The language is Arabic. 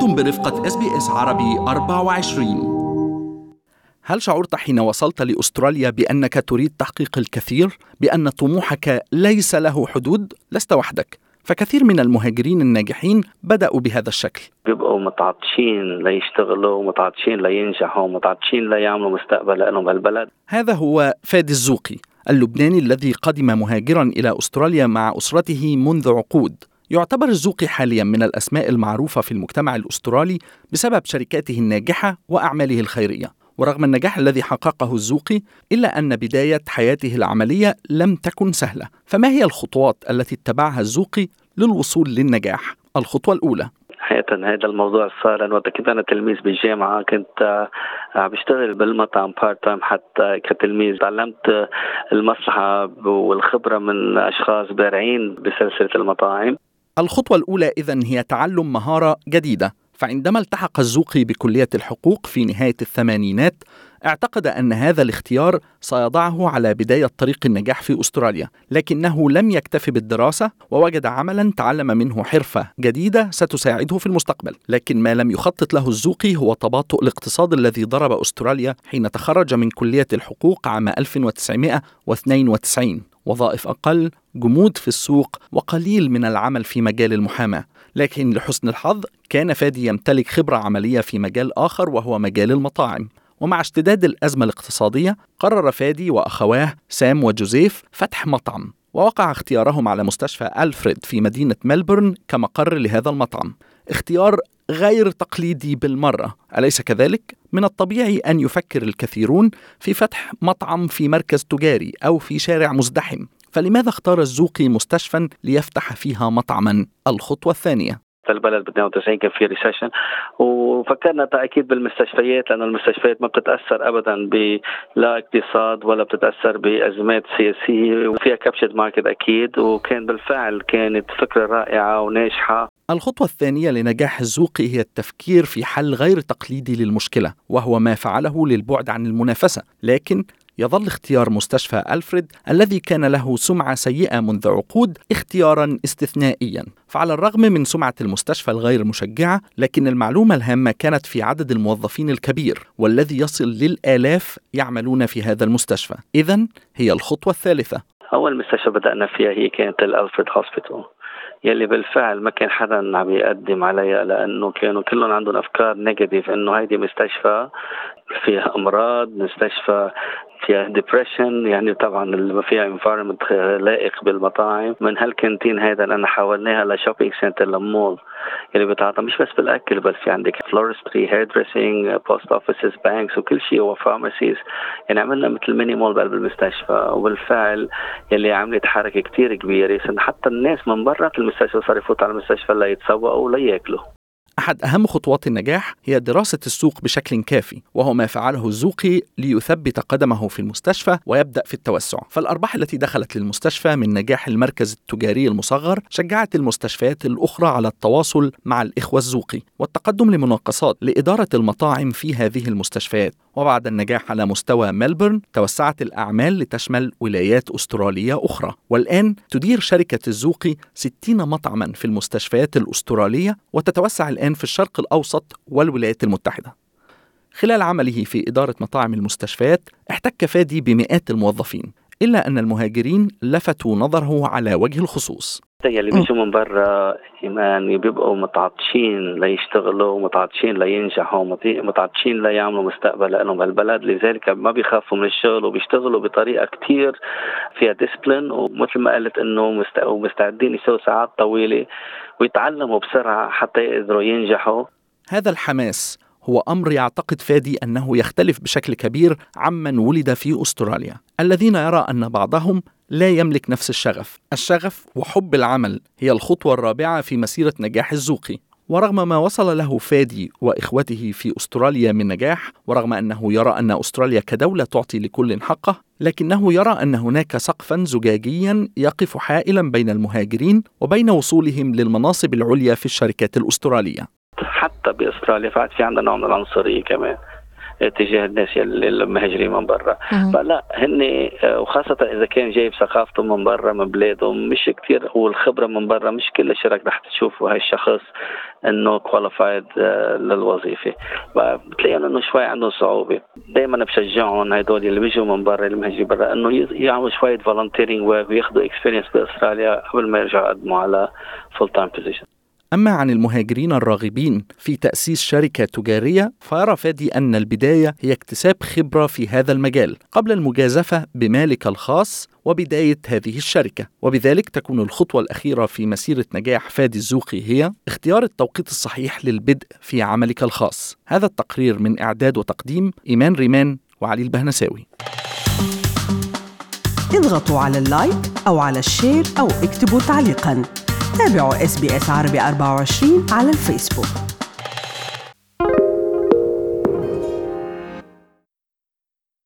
أنتم برفقة SBS عربي 24 هل شعرت حين وصلت لأستراليا بأنك تريد تحقيق الكثير؟ بأن طموحك ليس له حدود؟ لست وحدك. فكثير من المهاجرين الناجحين بدأوا بهذا الشكل. بيبقوا متعطشين ليشتغلوا متعطشين لينجحوا متعطشين ليعملوا مستقبل لهم بهالبلد هذا هو فادي الزوقي اللبناني الذي قدم مهاجرا إلى أستراليا مع أسرته منذ عقود. يعتبر الزوقي حاليا من الأسماء المعروفة في المجتمع الأسترالي بسبب شركاته الناجحة وأعماله الخيرية. ورغم النجاح الذي حققه الزوقي إلا أن بداية حياته العملية لم تكن سهلة. فما هي الخطوات التي اتبعها الزوقي للوصول للنجاح؟ الخطوة الأولى. حقيقة هذا الموضوع صار وقت كنت أنا تلميذ بالجامعة كنت عم بشتغل بالمطعم part time حتى كتلميذ. تعلمت المصلحة والخبرة من أشخاص بارعين بسلسلة المطاعم. الخطوة الأولى إذن هي تعلم مهارة جديدة. فعندما التحق الزوقي بكلية الحقوق في نهاية الثمانينات اعتقد أن هذا الاختيار سيضعه على بداية طريق النجاح في أستراليا لكنه لم يكتفي بالدراسة ووجد عملا تعلم منه حرفة جديدة ستساعده في المستقبل. لكن ما لم يخطط له الزوقي هو تباطؤ الاقتصاد الذي ضرب أستراليا حين تخرج من كلية الحقوق عام 1992 وظائف أقل جمود في السوق وقليل من العمل في مجال المحاماة. لكن لحسن الحظ كان فادي يمتلك خبرة عملية في مجال آخر وهو مجال المطاعم. ومع اشتداد الأزمة الاقتصادية قرر فادي وأخواه سام وجوزيف فتح مطعم ووقع اختيارهم على مستشفى ألفريد في مدينة ملبورن كمقر لهذا المطعم. اختيار غير تقليدي بالمرة أليس كذلك؟ من الطبيعي أن يفكر الكثيرون في فتح مطعم في مركز تجاري أو في شارع مزدحم فلماذا اختار الزوقي مستشفى ليفتح فيها مطعما؟ الخطوة الثانية البلد ب 92 كان في recession وفكرنا أكيد بالمستشفيات لأنه المستشفيات ما بتتأثر ابدا بالاقتصاد ولا بتتأثر بأزمات سياسية وفيها captive market أكيد. وكان بالفعل كانت فكرة رائعة وناجحة. الخطوة الثانية لنجاح الزوقي هي التفكير في حل غير تقليدي للمشكلة وهو ما فعله للبعد عن المنافسة. لكن يظل اختيار مستشفى ألفريد الذي كان له سمعة سيئة منذ عقود اختيارا استثنائيا. فعلى الرغم من سمعة المستشفى الغير مشجعة لكن المعلومة الهامة كانت في عدد الموظفين الكبير والذي يصل للآلاف يعملون في هذا المستشفى. إذا هي الخطوة الثالثة. أول مستشفى بدأنا فيها هي كانت ال Alfred Hospital. يلي بالفعل ما كان حدا عم يقدم عليها لأنه كانوا كلهم عندهم أفكار negative إنه هيدي مستشفى فيها أمراض مستشفى فيها depression يعني طبعا ما فيها environment لائق بالمطاعم. من هال canteen هذا اللي أنا حولناها ل shopping centre لمول اللي بتعطى مش بس بالأكل بس في عندك floristry hairdressing post offices banks وكل شيء و pharmacies يعني عملنا مثل mini mall بقلب المستشفى. وبالفعل يلي عملت حركة كثير كبيرة. حتى الناس من برا المستشفى صاروا يفوتوا على المستشفى ليتسوقوا لياكلوا أحد أهم خطوات النجاح هي دراسة السوق بشكل كافي وهو ما فعله الزوقي ليثبت قدمه في المستشفى ويبدأ في التوسع. فالأرباح التي دخلت للمستشفى من نجاح المركز التجاري المصغر شجعت المستشفيات الأخرى على التواصل مع الإخوة الزوقي والتقدم لمناقصات لإدارة المطاعم في هذه المستشفيات. وبعد النجاح على مستوى ملبورن توسعت الأعمال لتشمل ولايات أسترالية أخرى. والآن تدير شركة الزوقي 60 مطعما في المستشفيات الأسترالية وتتوسع الآن في الشرق الأوسط والولايات المتحدة. خلال عمله في إدارة مطاعم المستشفيات احتك فادي بمئات الموظفين. إلا أن المهاجرين لفتوا نظره على وجه الخصوص. يلي بيجوا من برا يعني بيبقوا متعطشين ليشتغلوا متعطشين لينجحوا متعطشين ليعملوا مستقبل لهم. بهالبلد لذلك ما بيخافوا من الشغل وبيشتغلوا بطريقة كتير فيها ديسبلين ومثل ما قلت إنه مستعدين يسووا ساعات طويلة ويتعلموا بسرعة حتى يقدروا ينجحوا. هذا الحماس هو أمر يعتقد فادي أنه يختلف بشكل كبير عمن ولد في أستراليا. الذين يرى أن بعضهم لا يملك نفس الشغف. الشغف وحب العمل هي الخطوة الرابعة في مسيرة نجاح الزوقي. ورغم ما وصل له فادي وإخوته في أستراليا من نجاح ورغم أنه يرى أن أستراليا كدولة تعطي لكل حقه لكنه يرى أن هناك سقفا زجاجيا يقف حائلا بين المهاجرين وبين وصولهم للمناصب العليا في الشركات الأسترالية. حتى بأستراليا فعاد في عندنا نوع من العنصريه كمان تجاه الناس المهاجرين من برا. فلا هن وخاصة إذا كان جايب ثقافته من برا من بلاده مش كثير والخبرة من برا مش كل الشركة رح تشوفوا هاي الشخص إنه qualified للوظيفة. فبتلاقي إنه شوي عندهم صعوبة. دائما بشجعهم هدول اللي بيجوا من برا اللي مهاجرين برا إنه يعملوا شوية volunteering وياخذوا experience بأستراليا قبل ما يرجعوا يقدموا على full time position أما عن المهاجرين الراغبين في تأسيس شركة تجارية فيرى فادي أن البداية هي اكتساب خبرة في هذا المجال قبل المجازفة بمالك الخاص وبداية هذه الشركة. وبذلك تكون الخطوة الأخيرة في مسيرة نجاح فادي الزوقي هي اختيار التوقيت الصحيح للبدء في عملك الخاص. هذا التقرير من إعداد وتقديم إيمان ريمان وعلي البهنساوي. اضغطوا على ال like أو على ال share أو اكتبوا تعليقاً. تابعوا اس بي اس عربي 24 على الفيسبوك